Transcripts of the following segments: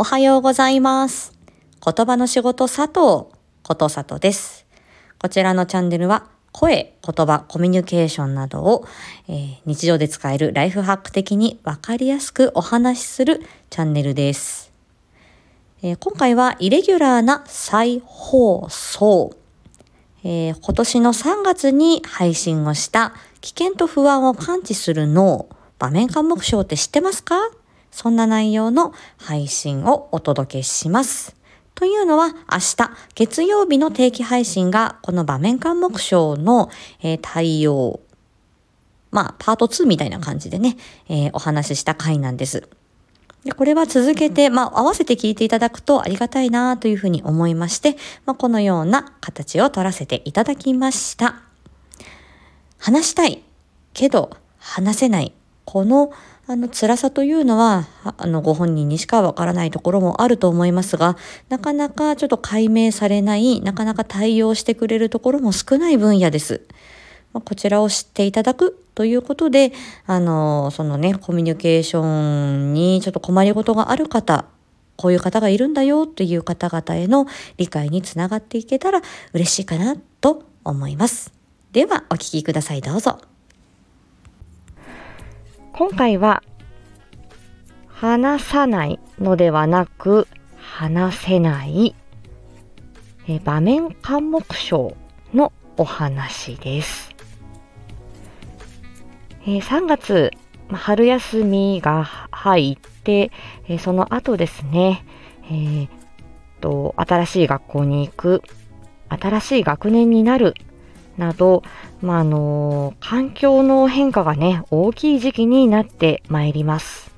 おはようございます。言葉の仕事佐藤こと佐藤です。こちらのチャンネルは声、言葉、コミュニケーションなどを、えー日常で使えるライフハック的にわかりやすくお話しするチャンネルです。えー今回はイレギュラーな再放送。えー今年の3月に配信をした危険と不安を感知する脳場面感目標って知ってますか？そんな内容の配信をお届けします。というのは明日月曜日の定期配信がこの場面感目標の、えー対応まあパート2みたいな感じでね、えーお話しした回なんです。でこれは続けて、まあ、合わせて聞いていただくとありがたいなというふうに思いまして、まあ、このような形を取らせていただきました。話したいけど話せない。このあの辛さというのは、あのご本人にしかわからないところもあると思いますが、なかなかちょっと解明されない、なかなか対応してくれるところも少ない分野です。まこちらを知っていただくということで、あの、そのね、コミュニケーションにちょっと困りごとがある方、こういう方がいるんだよっていう方々への理解につながっていけたら嬉しいかなと思います。では、お聞きください。どうぞ。今回は話さないのではなく話せないえ場面感目症のお話です。え3月、春休みが入って、えその後ですね、えーと、新しい学校に行く、新しい学年になるなど、まあ、あの環境の変化がね、大きい時期になってまいります。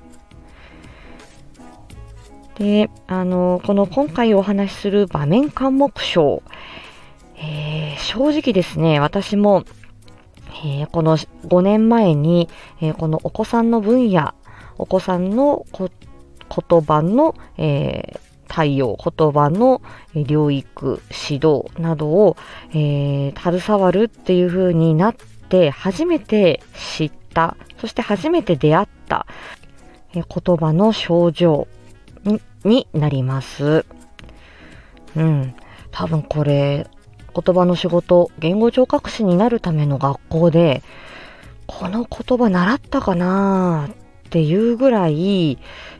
で、あのこの今回お話しする場面感目症、えー正直ですね、私も、えーこの5年前に、えーこのお子さんの分野、お子さんのこ言葉の、えー対応、言葉のえ療育、指導などを、えー携わるっていう風になって初めて知った、そして初めて出会った、え言葉の症状になります。うん。多分これ、言葉の仕事、言語聴覚士になるための学校で、この言葉習ったかなっていうぐらい、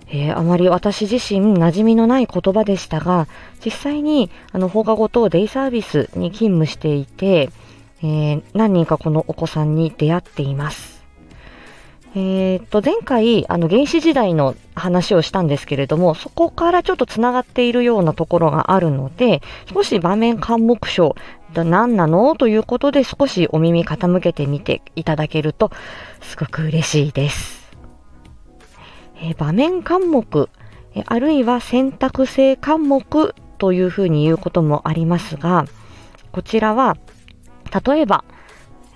えーあまり私自身馴染みのない言葉でしたが、実際にあの放課後等デイサービスに勤務していて、えー何人かこのお子さんに出会っています。えーっと、前回、あの、原始時代の話をしたんですけれども、そこからちょっとつながっているようなところがあるので、少し場面感目症、何なの？ということで少しお耳傾けてみていただけると、すごく嬉しいです。え場面感目、えあるいは選択性感目というふうに言うこともありますが、こちらは、例えば、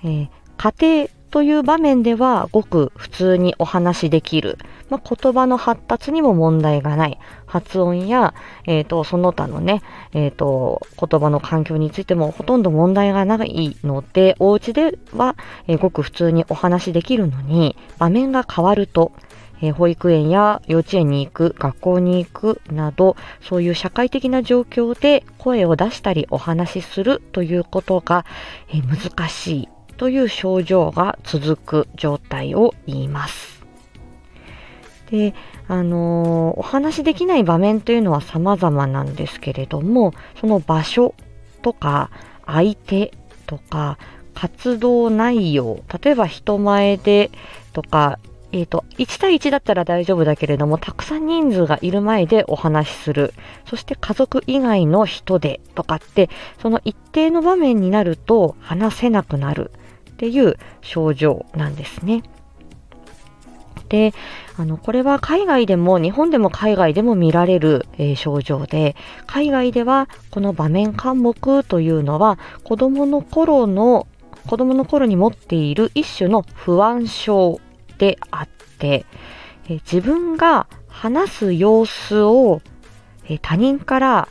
え家庭という場面ではごく普通にお話しできる。まあ、言葉の発達にも問題がない。発音や、えーと、その他のね、えーと、言葉の環境についてもほとんど問題がないので、お家では、えーごく普通にお話しできるのに、場面が変わると、え保育園や幼稚園に行く、学校に行くなど、そういう社会的な状況で声を出したりお話しするということが、え難しいという症状が続く状態を言います。で、あのーお話しできない場面というのは様々なんですけれども、その場所とか相手とか活動内容、例えば人前でとか、えっ、と、1対1だったら大丈夫だけれども、たくさん人数がいる前でお話しする。そして家族以外の人でとかって、その一定の場面になると話せなくなるっていう症状なんですね。で、あの、これは海外でも、日本でも海外でも見られる、えー症状で、海外ではこの場面感目というのは、子供の頃の、子供の頃に持っている一種の不安症であって、え自分が話す様子を、え他人から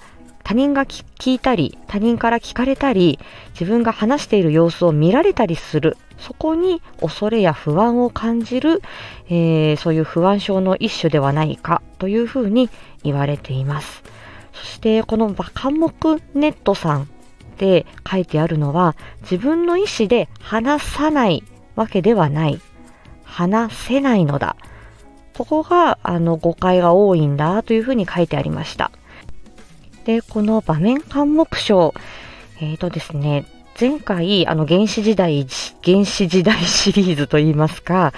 他人が聞いたり、他人から聞かれたり、自分が話している様子を見られたりする。そこに恐れや不安を感じる、えー、そういう不安症の一種ではないかというふうに言われています。そしてこのバカモクネットさんで書いてあるのは自分の意思で話さないわけではない。話せないのだ。ここがあの誤解が多いんだというふうに書いてありました。で、この場面関目章、えっ、ー、とですね、前回、あの、原始時代、原始時代シリーズといいますか、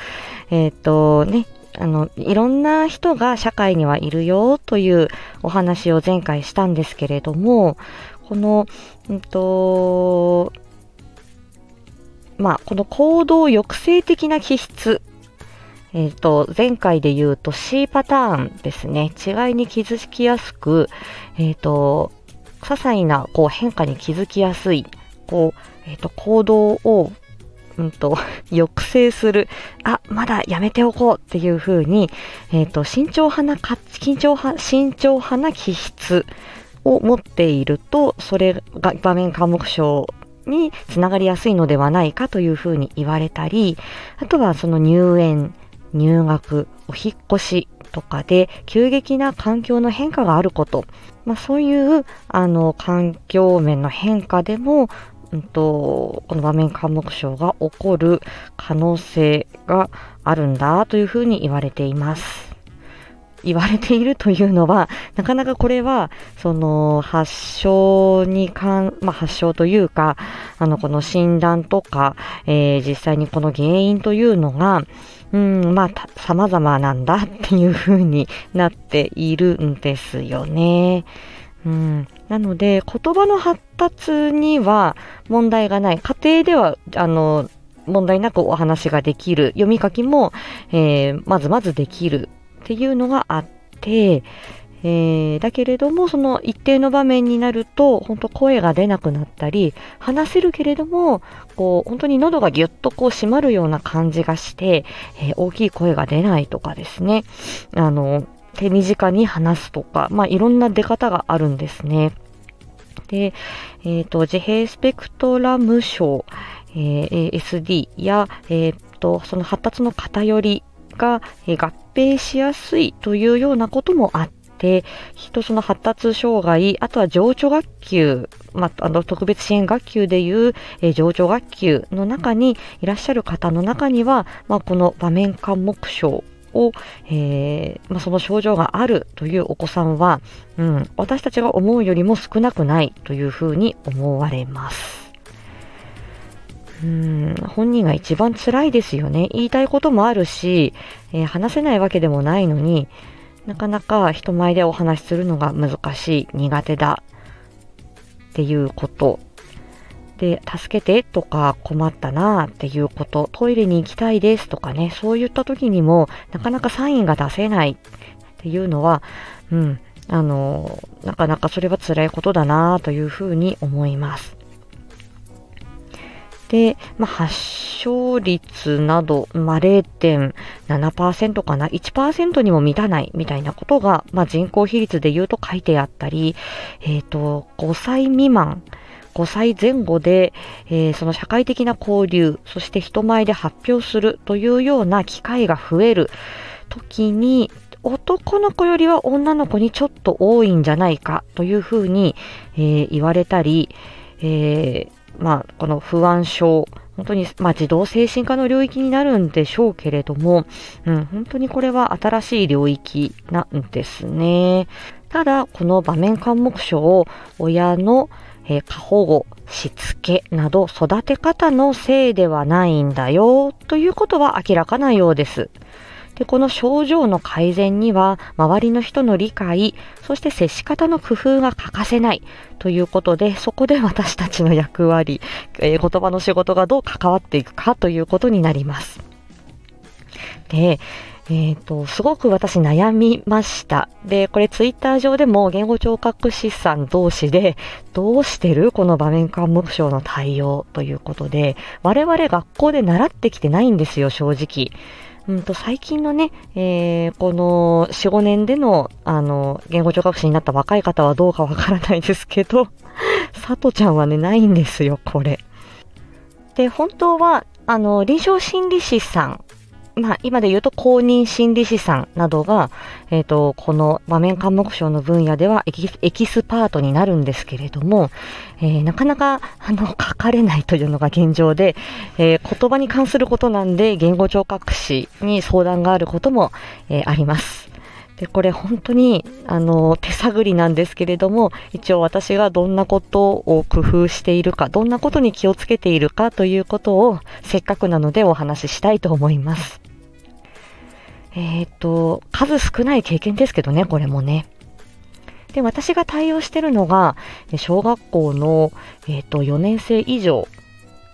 えっ、ー、とね、あの、いろんな人が社会にはいるよというお話を前回したんですけれども、この、うんと、まあ、この行動抑制的な気質えっ、ー、と、前回で言うと C パターンですね。違いに気づきやすく、えっ、ー、と、些細なこう変化に気づきやすい、こう、えっ、ー、と、行動を、うんと、抑制する、あ、まだやめておこうっていう風に、えっ、と、慎重派な、緊張派、慎重派な気質を持っていると、それが場面科目症につながりやすいのではないかというふうに言われたり、あとはその入園、入学、お引越しとかで急激な環境の変化があること、まあ、そういうあの環境面の変化でも、うんと、この場面科目症が起こる可能性があるんだというふうに言われています。言われているというのは、なかなかこれは、その発症に関、まあ、発症というか、あの、この診断とか、えー、実際にこの原因というのが、うん、まあ、様々なんだっていう風になっているんですよね。うん、なので、言葉の発達には問題がない。家庭では、あの、問題なくお話ができる。読み書きも、えー、まずまずできるっていうのがあって、えー、だけれども、その一定の場面になると、本当声が出なくなったり、話せるけれども、こう、本当に喉がぎゅっとこう閉まるような感じがして、えー、大きい声が出ないとかですね、あの、手短に話すとか、まあ、いろんな出方があるんですね。で、えっ、ー、と、自閉スペクトラム症、えー、SD や、えっ、と、その発達の偏りが、え合併しやすいというようなこともあって、人その発達障害、あとは情緒学級、まあ、あの特別支援学級でいう、えー、情緒学級の中にいらっしゃる方の中には、まあ、この場面感目症を、えー、まあ、その症状があるというお子さんは、うん、私たちが思うよりも少なくないというふうに思われます。うん、本人が一番辛いですよね。言いたいこともあるし、えー、話せないわけでもないのに、なかなか人前でお話しするのが難しい、苦手だっていうこと。で、助けてとか困ったなっていうこと、トイレに行きたいですとかね、そういった時にもなかなかサインが出せないっていうのは、うん、あの、なかなかそれは辛いことだなというふうに思います。で、まあ、発症率など、まあ、0.7%かな、1%にも満たないみたいなことが、まあ、人口比率で言うと書いてあったり、えっ、ー、と、5歳未満、5歳前後で、えー、その社会的な交流、そして人前で発表するというような機会が増える時に、男の子よりは女の子にちょっと多いんじゃないかというふうに、えー、言われたり、えー、まあ、この不安症、本当に、まあ、児童精神科の領域になるんでしょうけれども、うん、本当にこれは新しい領域なんですね。ただ、この場面科目書を親の、えー、過保護、しつけなど育て方のせいではないんだよということは明らかなようです。で、この症状の改善には、周りの人の理解、そして接し方の工夫が欠かせないということで、そこで私たちの役割、えー、言葉の仕事がどう関わっていくかということになります。で、えっ、ー、と、すごく私悩みました。で、これツイッター上でも言語聴覚士さん同士で、どうしてる？この場面感目症の対応ということで、我々学校で習ってきてないんですよ、正直。うんと、最近のね、えー、この4、5年での、あの、言語聴覚士になった若い方はどうかわからないですけど、さとちゃんはね、ないんですよ、これ。で、本当は、あの、臨床心理士さんまあ、今で言うと公認心理師さんなどが、えっ、ー、と、この場面監目症の分野ではエキスパートになるんですけれども、えー、なかなか、あの、書かれないというのが現状で、えー、言葉に関することなんで、言語聴覚士に相談があることも、えあります。で、これ本当に、あの、手探りなんですけれども、一応私がどんなことを工夫しているか、どんなことに気をつけているかということを、せっかくなのでお話ししたいと思います。えっ、と、数少ない経験ですけどね、これもね。で、私が対応してるのが、小学校の、えっ、と、4年生以上、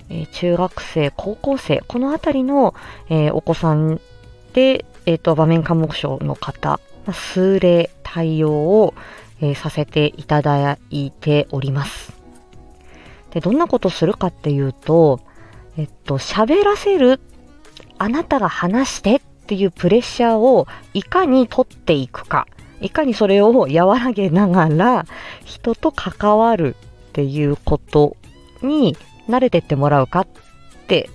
え中学生、高校生、このあたりの、えお子さんで、えっ、と、場面科目症の方、数例対応を、えさせていただいております。で、どんなことするかっていうと、えっと、喋らせる、あなたが話してっていうプレッシャーをいかに取っていくか、いかにそれを和らげながら人と関わるっていうことに慣れてってもらうかって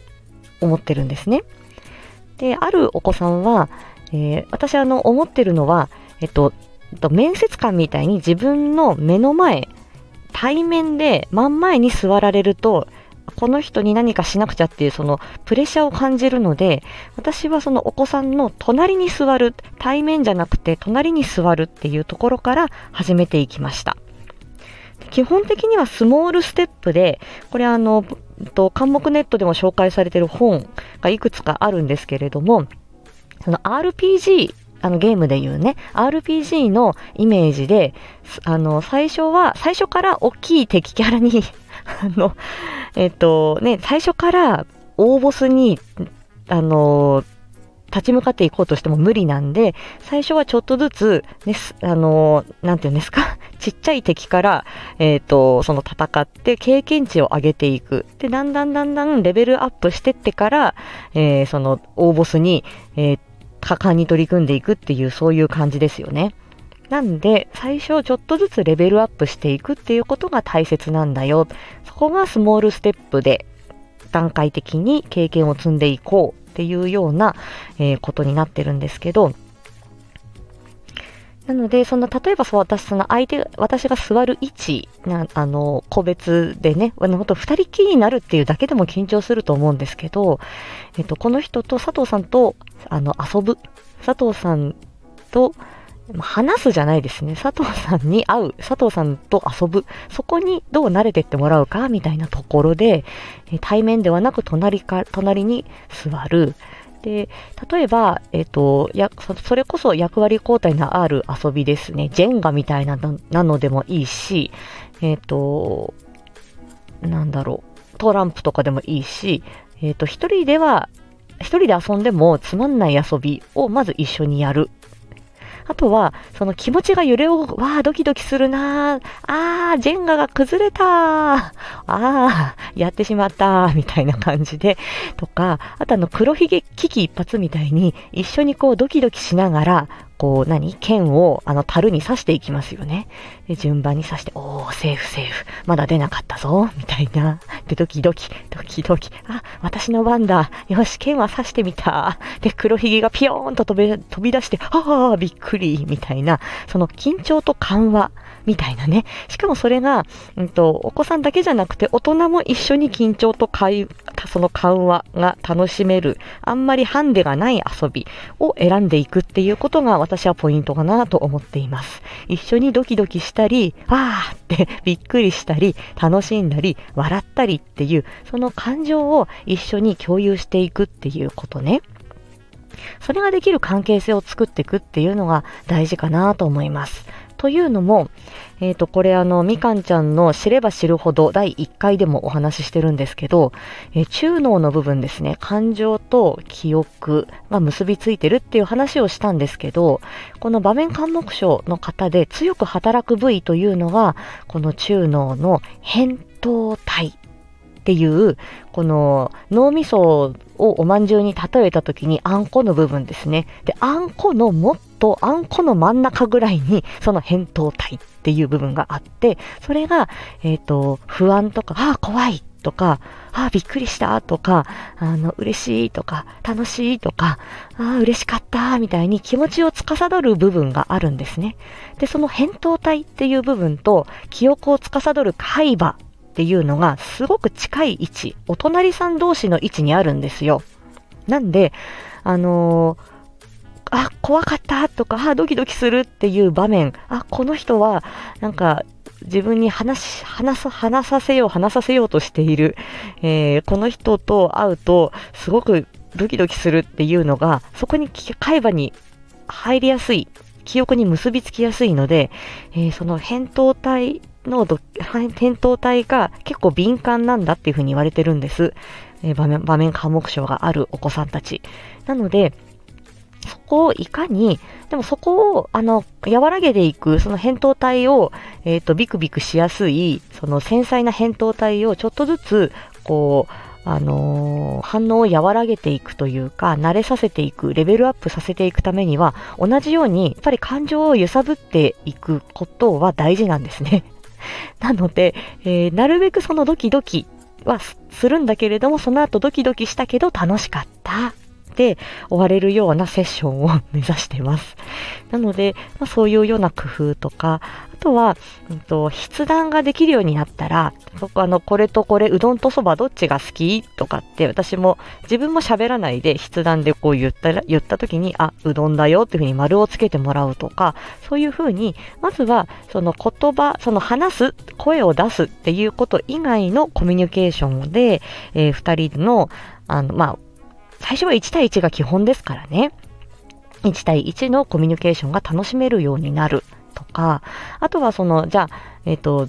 思ってるんですね。で、あるお子さんは、えー、私あの思ってるのは、えっと、面接官みたいに自分の目の前、対面で真ん前に座られるとこの人に何かしなくちゃっていうそのプレッシャーを感じるので、私はそのお子さんの隣に座る、対面じゃなくて隣に座るっていうところから始めていきました。基本的にはスモールステップで、これあの、と、関目ネットでも紹介されている本がいくつかあるんですけれども、その RPG あのゲームで言うね、RPG のイメージで、あの、最初は、最初から大きい敵キャラに あの、えっ、と、ね、最初から大ボスに、あの、立ち向かっていこうとしても無理なんで、最初はちょっとずつ、ね、あの、なんていうんですか、ちっちゃい敵から、えっ、ー、と、その戦って経験値を上げていく。で、だんだんだんだんレベルアップしてってから、えー、その大ボスに、えー、果敢に取り組んでいくっていう、そういう感じですよね。なんで、最初ちょっとずつレベルアップしていくっていうことが大切なんだよ。そこがスモールステップで段階的に経験を積んでいこうっていうような、えー、ことになってるんですけど、なので、その、例えばそう、私、その相手、私が座る位置、な、あの、個別でね、あの、ほんと二人きりになるっていうだけでも緊張すると思うんですけど、えっと、この人と佐藤さんと、あの、遊ぶ。佐藤さんと、話すじゃないですね。佐藤さんに会う、佐藤さんと遊ぶ、そこにどう慣れてってもらうか、みたいなところで、対面ではなく隣か、隣に座る。で、例えば、え、ー、と、や、それこそ役割交代のある遊びですね。ジェンガみたいななのでもいいし、えっ、ー、と、なんだろう、トランプとかでもいいし、えっ、ー、と、一人では、一人で遊んでもつまんない遊びをまず一緒にやるあとは、その気持ちが揺れを、わあ、ドキドキするな。ああ、ジェンガが崩れた。ああ、やってしまったみたいな感じで、とか、あとあの、黒ひげ危機一髪みたいに、一緒にこうドキドキしながら、こう何、剣をあの樽に刺していきますよね。で、順番に刺して、おー、セーフセーフ。まだ出なかったぞ。みたいな。で、ドキドキ、ドキドキ。あ、私の番だ。よし、剣は刺してみた。で、黒ひげがピヨーンと飛び飛び出して、ああ、びっくり。みたいな。その緊張と緩和。みたいなね。しかもそれが、うんと、お子さんだけじゃなくて、大人も一緒に緊張と会、その緩和が楽しめる、あんまりハンデがない遊びを選んでいくっていうことが私はポイントかなと思っています。一緒にドキドキしたり、あーって びっくりしたり、楽しんだり、笑ったりっていう、その感情を一緒に共有していくっていうことね。それができる関係性を作っていくっていうのが大事かなと思います。というのも、えっ、ー、と、これあの、みかんちゃんの知れば知るほど第1回でもお話ししてるんですけど、えー、中脳の部分ですね、感情と記憶が結びついてるっていう話をしたんですけど、この場面感目症の方で強く働く部位というのが、この中脳の扁桃体っていう、この脳みそをおまんじゅうに例えた時にあんこの部分ですね。で、あんこのもとあんこの真ん中ぐらいにその扁桃体っていう部分があって、それが、えっ、と、不安とか、ああ、怖いとか、ああ、びっくりしたとか、あの、嬉しいとか、楽しいとか、ああ、嬉しかったみたいに気持ちを司る部分があるんですね。で、その扁桃体っていう部分と記憶を司る海馬っていうのがすごく近い位置、お隣さん同士の位置にあるんですよ。なんで、あのーあ、怖かったとか、あ、ドキドキするっていう場面、あ、この人は、なんか、自分に話、話さ、話させよう、話させようとしている、えーこの人と会うと、すごくドキドキするっていうのが、そこにき海馬に入りやすい、記憶に結びつきやすいので、えーその扁桃体のど、扁桃体が結構敏感なんだっていうふうに言われてるんです。えー場面、場面科目症があるお子さんたち。なので、そこをいかに、でもそこを、あの、和らげていく、その扁桃体を、えっ、と、ビクビクしやすい、その繊細な扁桃体をちょっとずつ、こう、あのー反応を和らげていくというか、慣れさせていく、レベルアップさせていくためには、同じように、やっぱり感情を揺さぶっていくことは大事なんですね。なので、えーなるべくそのドキドキはするんだけれども、その後ドキドキしたけど楽しかった。で終われるようなセッションを目指してます。なので、まあ、そういうような工夫とか、あとは、うんと、筆談ができるようになったら、そこあの、これとこれ、うどんとそばどっちが好き？とかって、私も自分も喋らないで筆談でこう言ったら、言った時に、あ、うどんだよっていうふうに丸をつけてもらうとか、そういうふうに、まずは、その言葉、その話す、声を出すっていうこと以外のコミュニケーションで、えー二人の、あの、まあ、最初は1対1が基本ですからね。1対1のコミュニケーションが楽しめるようになるとか、あとはその、じゃあ、えっ、と、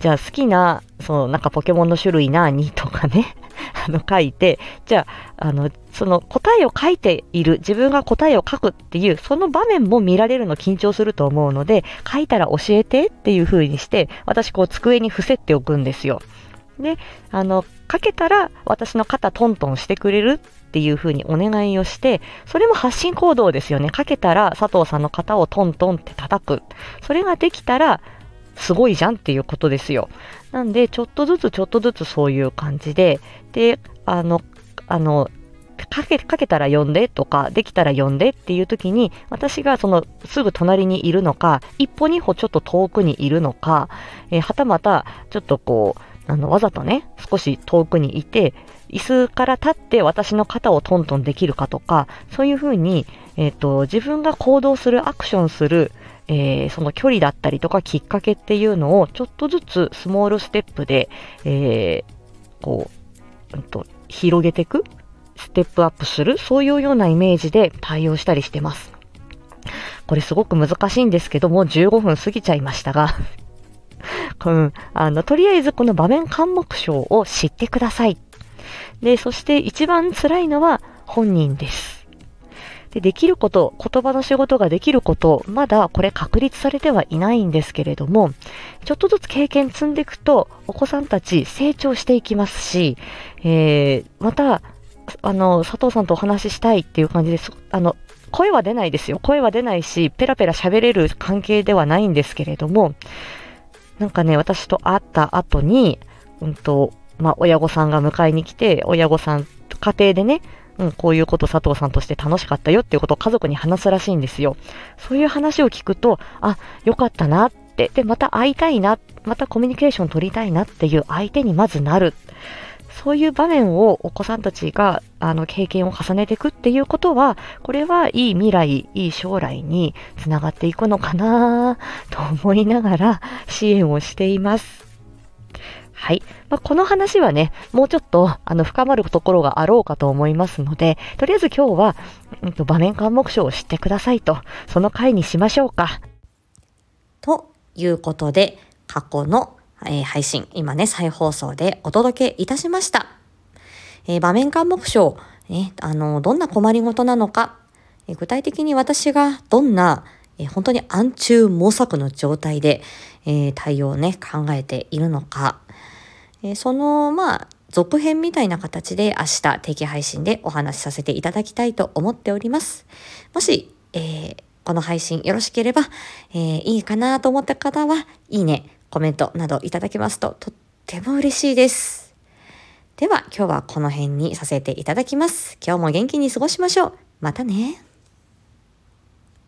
じゃあ好きな、そのなんかポケモンの種類何とかね、あの書いて、じゃあ、あの、その答えを書いている、自分が答えを書くっていう、その場面も見られるの緊張すると思うので、書いたら教えてっていう風にして、私こう机に伏せておくんですよ。で、あの、書けたら私の肩トントンしてくれるっていう風にお願いをして、それも発信行動ですよね。書けたら佐藤さんの肩をトントンって叩く。それができたら、すごいじゃんっていうことですよ。なんで、ちょっとずつちょっとずつそういう感じで、で、あの、あの、かけ、かけたら呼んでとか、できたら呼んでっていう時に、私がそのすぐ隣にいるのか、一歩二歩ちょっと遠くにいるのか、えーはたまたちょっとこう、あの、わざとね、少し遠くにいて、椅子から立って私の肩をトントンできるかとか、そういうふうに、えっ、と、自分が行動する、アクションする、えーその距離だったりとかきっかけっていうのをちょっとずつスモールステップで、えーこう、うんと、広げていく、ステップアップする、そういうようなイメージで対応したりしてます。これすごく難しいんですけども、15分過ぎちゃいましたが、うん、あの、とりあえずこの場面監目症を知ってください。で、そして一番辛いのは本人です。で、できること、言葉の仕事ができること、まだこれ確立されてはいないんですけれども、ちょっとずつ経験積んでいくと、お子さんたち成長していきますし、えー、また、あの、佐藤さんとお話ししたいっていう感じです。あの、声は出ないですよ。声は出ないし、ペラペラ喋れる関係ではないんですけれども、なんかね、私と会った後に、うんと、まあ、親御さんが迎えに来て、親御さん、家庭でね、うん、こういうこと佐藤さんとして楽しかったよっていうことを家族に話すらしいんですよ。そういう話を聞くと、あ、よかったなって、で、また会いたいな、またコミュニケーション取りたいなっていう相手にまずなる。そういう場面をお子さんたちがあの経験を重ねていくっていうことは、これはいい未来、いい将来につながっていくのかなと思いながら支援をしています。はい。まあ、この話はね、もうちょっとあの深まるところがあろうかと思いますので、とりあえず今日は、うんと、場面監目症を知ってくださいと、その回にしましょうか。ということで、過去の、えー配信、今ね、再放送でお届けいたしました。えー場面監目症、ね、あの、どんな困りごとなのか、えー具体的に私がどんな、えー本当に暗中模索の状態で、えー対応をね、考えているのか、えーその、まあ、続編みたいな形で明日定期配信でお話しさせていただきたいと思っております。もし、えー、この配信よろしければ、えー、いいかなと思った方は、いいね、コメントなどいただけますととっても嬉しいです。では今日はこの辺にさせていただきます。今日も元気に過ごしましょう。またね。